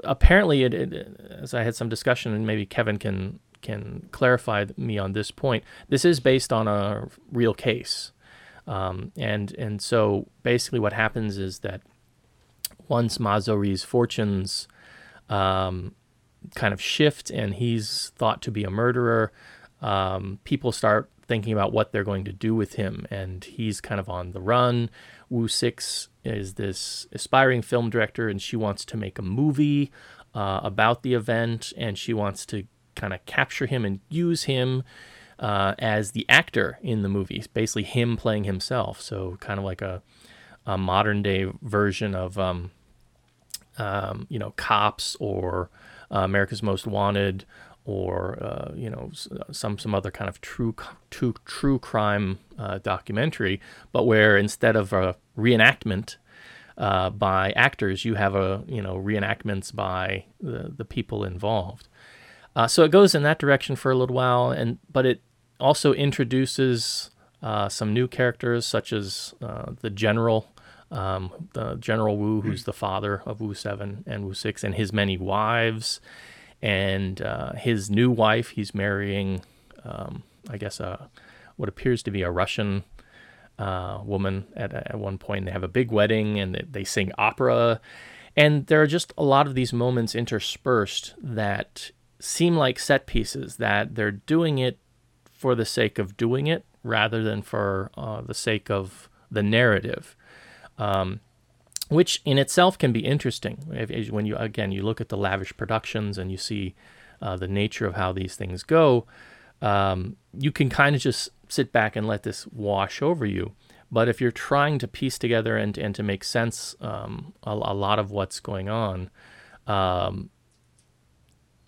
apparently, it, it, as I had some discussion, and maybe Kevin can can clarify me on this point. This is based on a real case, um, and and so basically, what happens is that once Ma fortunes um, kind of shift, and he's thought to be a murderer, um, people start thinking about what they're going to do with him, and he's kind of on the run. Wu Six is this aspiring film director, and she wants to make a movie uh, about the event, and she wants to kind of capture him and use him uh, as the actor in the movie, basically him playing himself. So kind of like a, a modern day version of um, um, you know cops or uh, America's Most Wanted or uh, you know some some other kind of true true, true crime uh, documentary, but where instead of a reenactment uh, by actors, you have a you know reenactments by the the people involved. Uh, so it goes in that direction for a little while, and but it also introduces uh, some new characters such as uh, the general, um, the General Wu, who's the father of Wu Seven and Wu Six, and his many wives, and uh, his new wife. He's marrying, um, I guess, a what appears to be a Russian uh, woman at, at one point. They have a big wedding and they, they sing opera. And there are just a lot of these moments interspersed that seem like set pieces, that they're doing it for the sake of doing it rather than for uh, the sake of the narrative. Um, which in itself can be interesting if, when you again you look at the lavish productions and you see uh, the nature of how these things go um, you can kind of just sit back and let this wash over you. But if you're trying to piece together and, and to make sense um, a, a lot of what's going on um,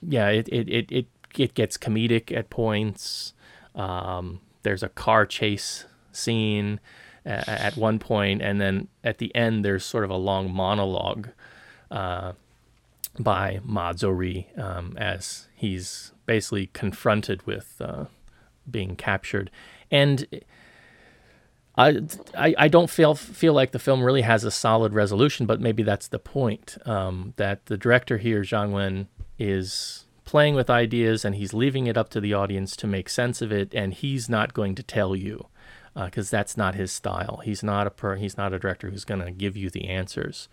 yeah it, it, it, it, it gets comedic at points. Um, there's a car chase scene a- at one point, and then at the end, there's sort of a long monologue uh, by Ma Zouri um, as he's basically confronted with uh, being captured. And I, I, I don't feel feel like the film really has a solid resolution, but maybe that's the point. Um, that the director here, Zhang Wen, is playing with ideas and he's leaving it up to the audience to make sense of it, and he's not going to tell you because that's not his style. He's not a per, he's not a director who's going to give you the answers.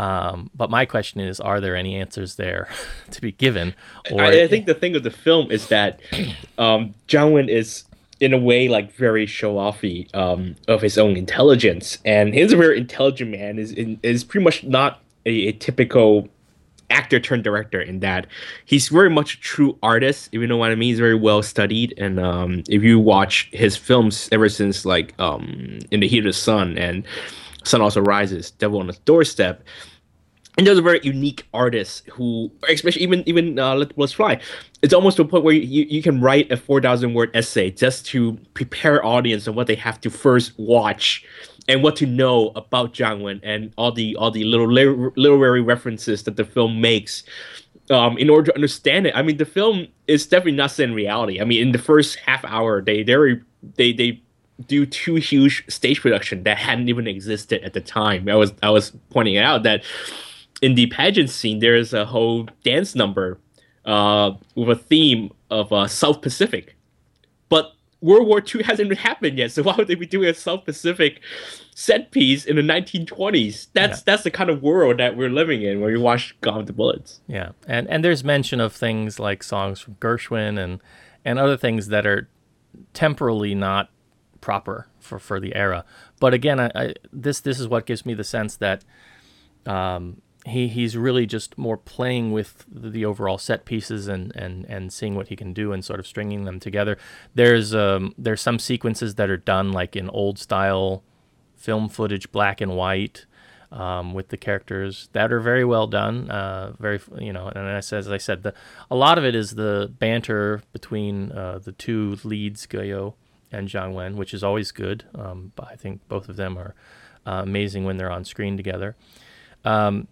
Um, but my question is, are there any answers there [LAUGHS] to be given? Or I, I think the thing of the film is that [CLEARS THROAT] um, Jiang Wen is in a way like very show offy um, of his own intelligence, and he's a very intelligent man. is is pretty much not a, a typical actor turned director in that he's very much a true artist if you know what i mean he's very well studied and um, if you watch his films ever since like um, in the heat of the sun and sun also rises devil on the doorstep and there's a very unique artist who especially even even uh, let let's fly it's almost to a point where you, you can write a 4000 word essay just to prepare audience on what they have to first watch and what to know about Zhang Wen and all the all the little lit- literary references that the film makes um, in order to understand it. I mean, the film is definitely not set in reality. I mean, in the first half hour, they they they they do two huge stage production that hadn't even existed at the time. I was I was pointing out that in the pageant scene, there is a whole dance number uh, with a theme of uh, South Pacific, but World War II hasn't even happened yet. So [LAUGHS] why would they be doing a South Pacific set piece in the 1920s? That's Yeah. that's the kind of world that we're living in when we watch Gone with the Bullets. Yeah, and and there's mention of things like songs from Gershwin and and other things that are temporally not proper for for the era. But again, I, I this this is what gives me the sense that um, he he's really just more playing with the, overall set pieces and and and seeing what he can do and sort of stringing them together. There's um there's some sequences that are done like in old style film footage, black and white um, with the characters that are very well done. Uh, very, you know, and as, as I said, the a lot of it is the banter between uh, the two leads, Goyo and Zhang Wen, which is always good. Um, but I think both of them are uh, amazing when they're on screen together. Um,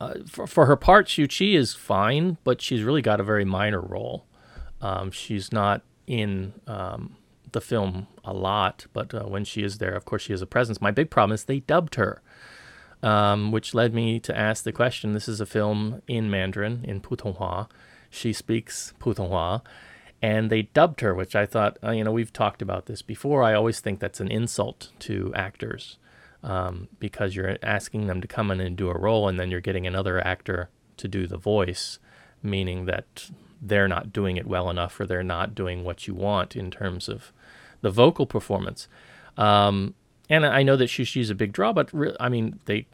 uh, for, for her part, Shu Qi is fine, but she's really got a very minor role. Um, she's not in um, the film a lot, but uh, when she is there, of course, she has a presence. My big problem is they dubbed her, um, which led me to ask the question. This is a film in Mandarin, in Putonghua. She speaks Putonghua, and they dubbed her, which I thought, uh, you know, we've talked about this before. I always think that's an insult to actors um, because you're asking them to come in and do a role, and then you're getting another actor to do the voice, meaning that they're not doing it well enough or they're not doing what you want in terms of the vocal performance. Um, and I know that Shu Qi's a big draw, but re- I mean, they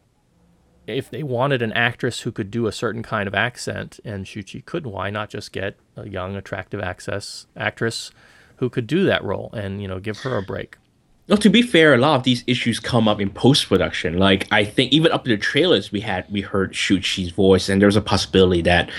if they wanted an actress who could do a certain kind of accent and Shu Qi could, why not just get a young, attractive access actress who could do that role and you know give her a break? Well, to be fair, a lot of these issues come up in post production. Like I think even up to the trailers, we had we heard Shu Qi's voice, and there's a possibility that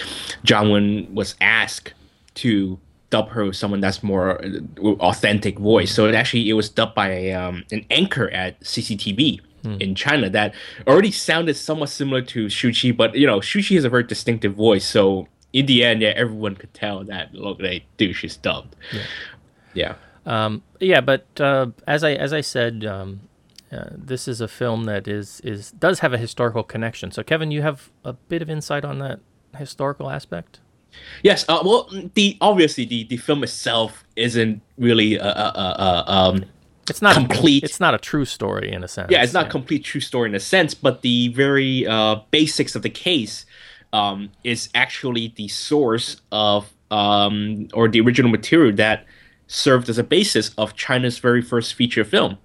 Jiang Wen was asked to dub her with someone that's more uh, authentic voice. So it actually it was dubbed by um, an anchor at CCTV in China that already sounded somewhat similar to Shu Qi, but you know Shu Qi has a very distinctive voice. So in the end, yeah, everyone could tell that look, they do she's dubbed. Yeah. Um, yeah, but uh, as I as I said, um, uh, this is a film that is is does have a historical connection. So Kevin, you have a bit of insight on that historical aspect. Yes. Uh, well, the obviously the, the film itself isn't really uh, uh, uh, um, It's not Complete. it's not a true story in a sense. yeah, it's not complete true story in a sense, but the very uh, basics of the case um, is actually the source of um, or the original material that served as a basis of China's very first feature film.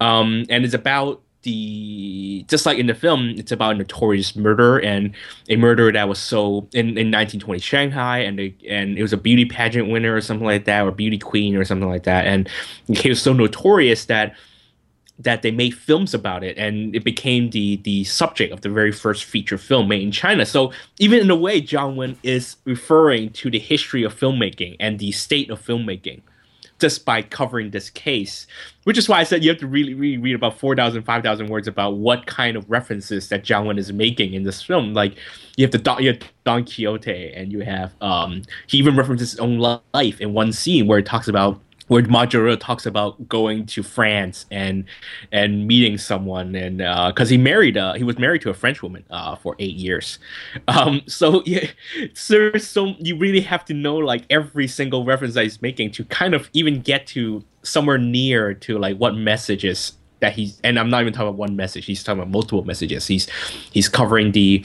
Um, and it's about the just like in the film, it's about a notorious murder and a murder that was so in, in 1920 Shanghai, and the, and it was a beauty pageant winner or something like that, or beauty queen or something like that, and it was so notorious that that they made films about it, and it became the the subject of the very first feature film made in China. So even in a way, Jiang Wen is referring to the history of filmmaking and the state of filmmaking just by covering this case, which is why I said you have to really, really read about 4,000, 5,000 words about what kind of references that Jiang Wen is making in this film. Like you have the Don, you have Don Quixote, and you have um, he even references his own life in one scene where it talks about where Ma Zouri talks about going to France and and meeting someone and because he married uh, he was married to a French woman uh, for eight years, um, [LAUGHS] so yeah, so, so you really have to know like every single reference that he's making to kind of even get to somewhere near to like what messages that he's and I'm not even talking about one message he's talking about multiple messages. He's he's covering the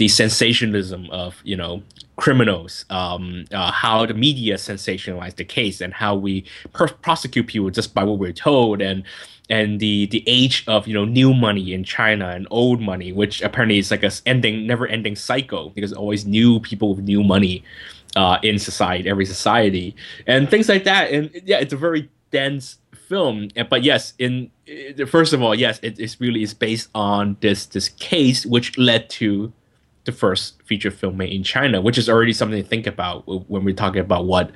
the sensationalism of you know criminals, um, uh, how the media sensationalize the case, and how we per- prosecute people just by what we're told, and and the the age of you know new money in China and old money, which apparently is like a ending, never ending cycle because always new people with new money uh, in society, every society, and things like that. And yeah, it's a very dense film. But yes, in first of all, yes, it really is based on this this case, which led to the first feature film made in China, which is already something to think about when we're talking about what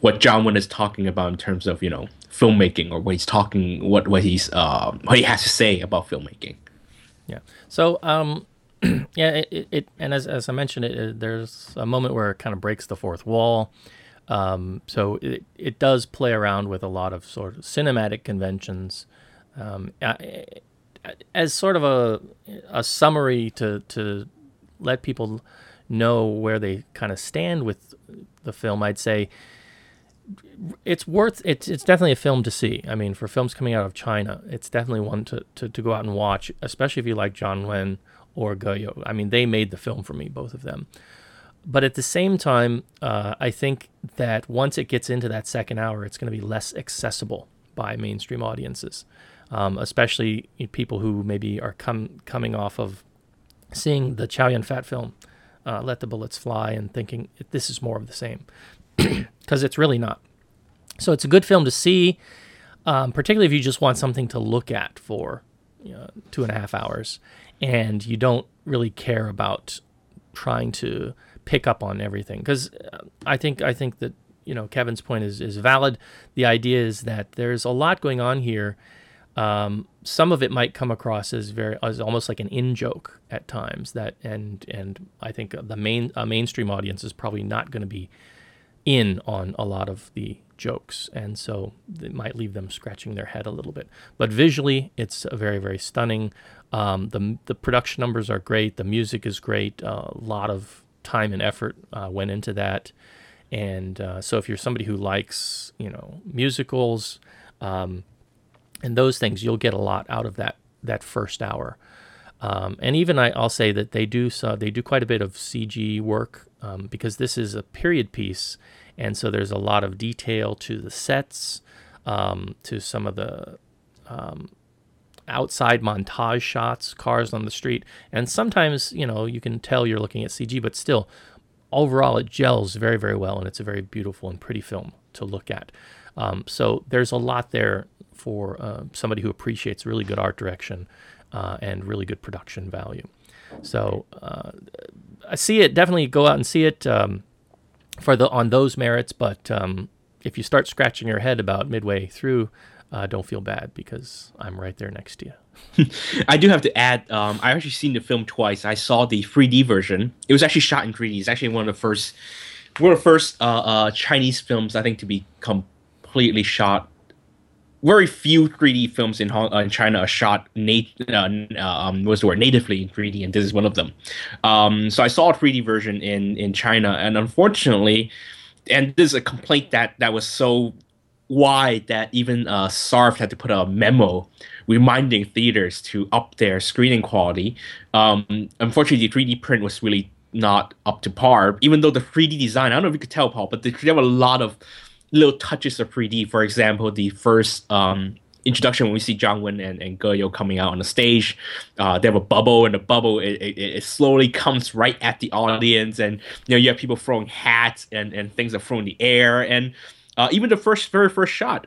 what Jiang Wen is talking about in terms of you know filmmaking or what he's talking what what he's uh, what he has to say about filmmaking. Yeah. So, um, [CLEARS THROAT] yeah, it, it, it and as, as I mentioned, it, it, there's a moment where it kind of breaks the fourth wall. Um, so it, it does play around with a lot of sort of cinematic conventions. Um, I- as sort of a a summary to to let people know where they kind of stand with the film, I'd say it's worth it's it's definitely a film to see. I mean, for films coming out of China, it's definitely one to, to, to go out and watch, especially if you like Jiang Wen or Ge You. I mean, they made the film for me, both of them. But at the same time, uh, I think that once it gets into that second hour, it's going to be less accessible by mainstream audiences, um, especially people who maybe are come coming off of seeing the Chow Yun Fat film, uh, Let the Bullets Fly, and thinking this is more of the same, [CLEARS THROAT] because it's really not. So it's a good film to see, um, particularly if you just want something to look at for you know, two and a half hours, and you don't really care about trying to pick up on everything. Because I think I think that you know Kevin's point is is valid. The idea is that there's a lot going on here. Um, some of it might come across as very as almost like an in joke at times. That and and I think the main mainstream audience is probably not going to be in on a lot of the jokes, and so it might leave them scratching their head a little bit. But visually, it's very very stunning. Um, the the production numbers are great. The music is great. Uh, a lot of time and effort uh, went into that, and uh, so if you're somebody who likes you know musicals um, and those things, you'll get a lot out of that that first hour. Um, and even I, I'll say that they do so they do quite a bit of CG work um, because this is a period piece, and so there's a lot of detail to the sets, um, to some of the um, outside montage shots, cars on the street, and sometimes you know you can tell you're looking at CG, but still, overall it gels very very well, and it's a very beautiful and pretty film to look at. Um, so there's a lot there for uh, somebody who appreciates really good art direction uh, and really good production value. So uh, I see it. Definitely go out and see it um, for the on those merits. But um, if you start scratching your head about midway through, uh, don't feel bad because I'm right there next to you. [LAUGHS] I do have to add, um, I actually seen the film twice. I saw the 3D version. It was actually shot in 3D. It's actually one of the first, one of the first uh, uh, Chinese films I think to be completely shot. Very few 3D films in Hong, uh, in China are shot nat- uh, um, what's the word natively in 3D, and this is one of them. Um, so I saw a 3D version in in China, and unfortunately, and this is a complaint that that was so wide that even uh, SARFT had to put a memo reminding theaters to up their screening quality. Um, unfortunately, the 3D print was really not up to par, even though the 3D design, I don't know if you could tell, Paul, but there were a lot of little touches of 3D. For example, the first um, introduction when we see Zhang Wen and, and Ge You coming out on the stage, uh, they have a bubble, and the bubble it, it, it, slowly comes right at the audience, and you know you have people throwing hats and, and things are thrown in the air, and uh, even the first very first shot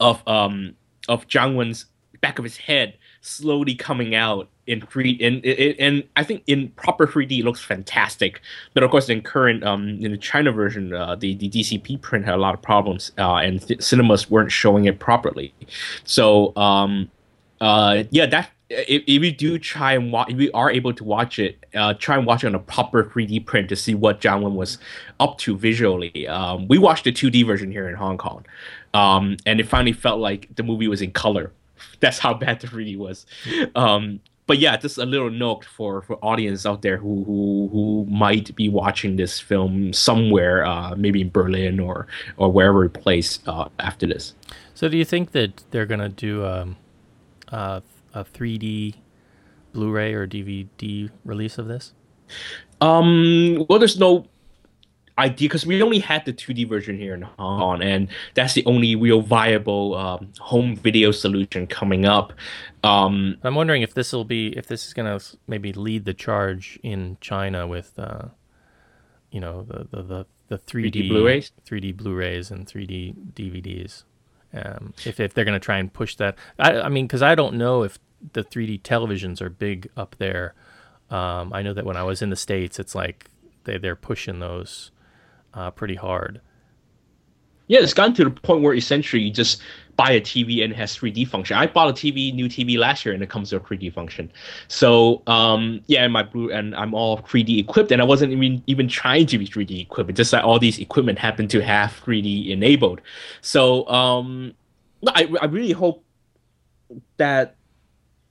of um of Zhang Wen's back of his head slowly coming out in three and and I think in proper 3D it looks fantastic. But of course, in current um in the China version, uh, the the DCP print had a lot of problems, uh, and th- cinemas weren't showing it properly. So um uh yeah that. If, if we do try and watch, if we are able to watch it, uh, try and watch it on a proper 3D print to see what Zhang Wen was up to visually. Um, we watched the 2D version here in Hong Kong, um, and it finally felt like the movie was in color [LAUGHS] that's how bad the 3D was. Um, but yeah, just a little note for for audience out there who who who might be watching this film somewhere, uh, maybe in Berlin or or wherever it plays uh, after this. So, do you think that they're gonna do um, uh, a 3D Blu-ray or DVD release of this? Um, well, there's no idea because we only had the 2D version here in Hong Kong, and that's the only real viable um, home video solution coming up. Um, I'm wondering if this will be if this is going to maybe lead the charge in China with, uh, you know, the the the, the 3D, 3D Blu-rays? 3D Blu-rays and 3D DVDs. Um, if if they're going to try and push that, I, I mean, because I don't know if the 3D televisions are big up there. Um, I know that when I was in the states, it's like they they're pushing those uh, pretty hard. Yeah, it's gotten to the point where essentially you just buy a TV and it has 3D function. I bought a TV, new TV last year, and it comes with a 3D function. So um, yeah, and my blue and I'm all 3D equipped, and I wasn't even even trying to be 3D equipped. It's just that all these equipment happen to have 3D enabled. So um, I I really hope that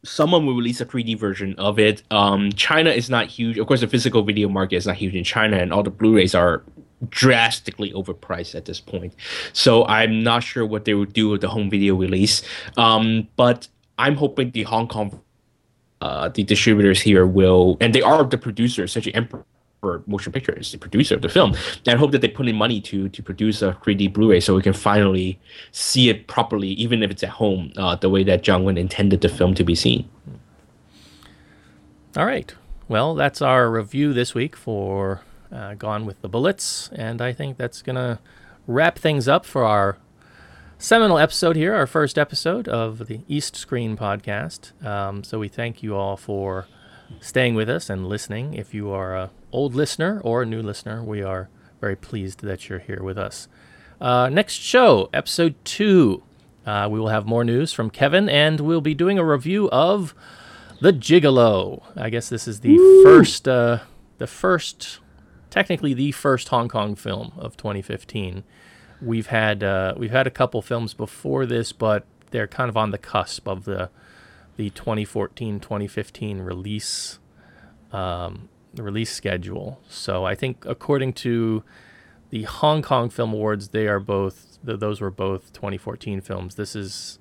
someone will release a 3D version of it. Um, China is not huge. Of course, the physical video market is not huge in China, and all the Blu-rays are drastically overpriced at this point. So I'm not sure what they will do with the home video release. Um, but I'm hoping the Hong Kong, uh, the distributors here will, and they are the producers, such as Emperor Motion Pictures, the producer of the film, and I hope that they put in money to to produce a 3D Blu-ray so we can finally see it properly, even if it's at home, uh, the way that Zhang Wen intended the film to be seen. All right. Well, that's our review this week for uh, Gone with the Bullets, and I think that's going to wrap things up for our seminal episode here, our first episode of the East Screen podcast. Um, so we thank you all for staying with us and listening. If you are a old listener or a new listener, we are very pleased that you're here with us. Uh, next show, episode two, uh, we will have more news from Kevin, and we'll be doing a review of the Gigolo. I guess this is the first, uh, the first, technically the first Hong Kong film of 2015. We've had uh, we've had a couple films before this, but they're kind of on the cusp of the the 2014-2015 release um, release schedule. So I think according to the Hong Kong Film Awards, they are both th- those were both 2014 films. This is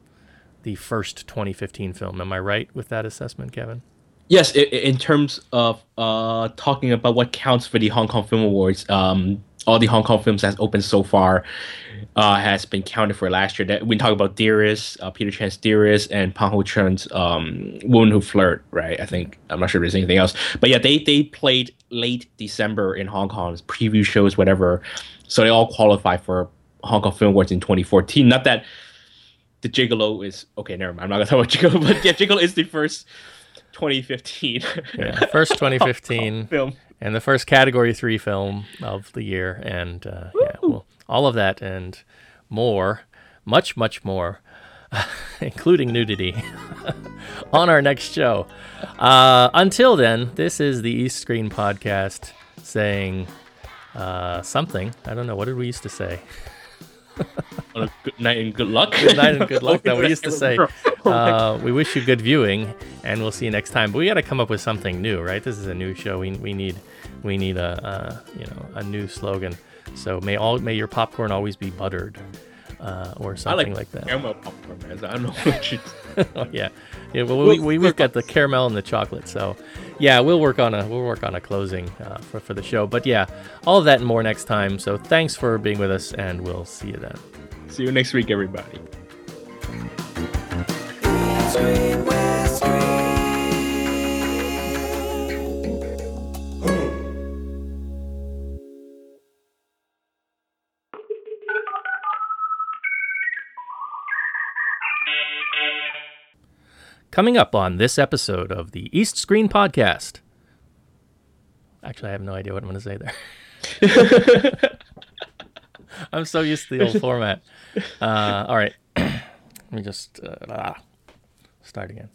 the first 2015 film. Am I right with that assessment, Kevin? Yes, in terms of uh, talking about what counts for the Hong Kong Film Awards, um, all the Hong Kong films that's opened so far uh, has been counted for last year. That we talk about Dearest, uh, Peter Chan's Dearest, and Pang Ho-cheung's um, Woman Who Flirt. Right? I think I'm not sure if there's anything else, but yeah, they they played late December in Hong Kong, preview shows, whatever. So they all qualify for Hong Kong Film Awards in 2014. Not that the Gigolo is okay. Never mind. I'm not gonna talk about Gigolo, [LAUGHS] but yeah, Gigolo is the first 2015 Yeah, first [LAUGHS] 2015 film. and the first Category Three film of the year, and uh, yeah, well, all of that and more, much much more, [LAUGHS] including nudity, [LAUGHS] on our next show. Uh, until then, this is the East Screen Podcast saying uh, something. I don't know. What did we used to say? A good night and good luck. Good night and good luck. That we [LAUGHS] used to say. Uh, we wish you good viewing, and we'll see you next time. But we got to come up with something new, right? This is a new show. We, we need we need a, a you know a new slogan. So may all may your popcorn always be buttered, uh, or I something like, like, that. caramel popcorn, man. I don't know what you. [LAUGHS] oh, yeah, yeah. Well, we, we we've got the caramel and the chocolate. So yeah, we'll work on a we'll work on a closing uh, for for the show. But yeah, all of that and more next time. So thanks for being with us, and we'll see you then. See you next week, everybody. Coming up on this episode of the East Screen Podcast. Actually, I have no idea what I'm going to say there. [LAUGHS] I'm so used to the old format. Uh, all right. [CLEARS THROAT] Let me just uh, ah, start again.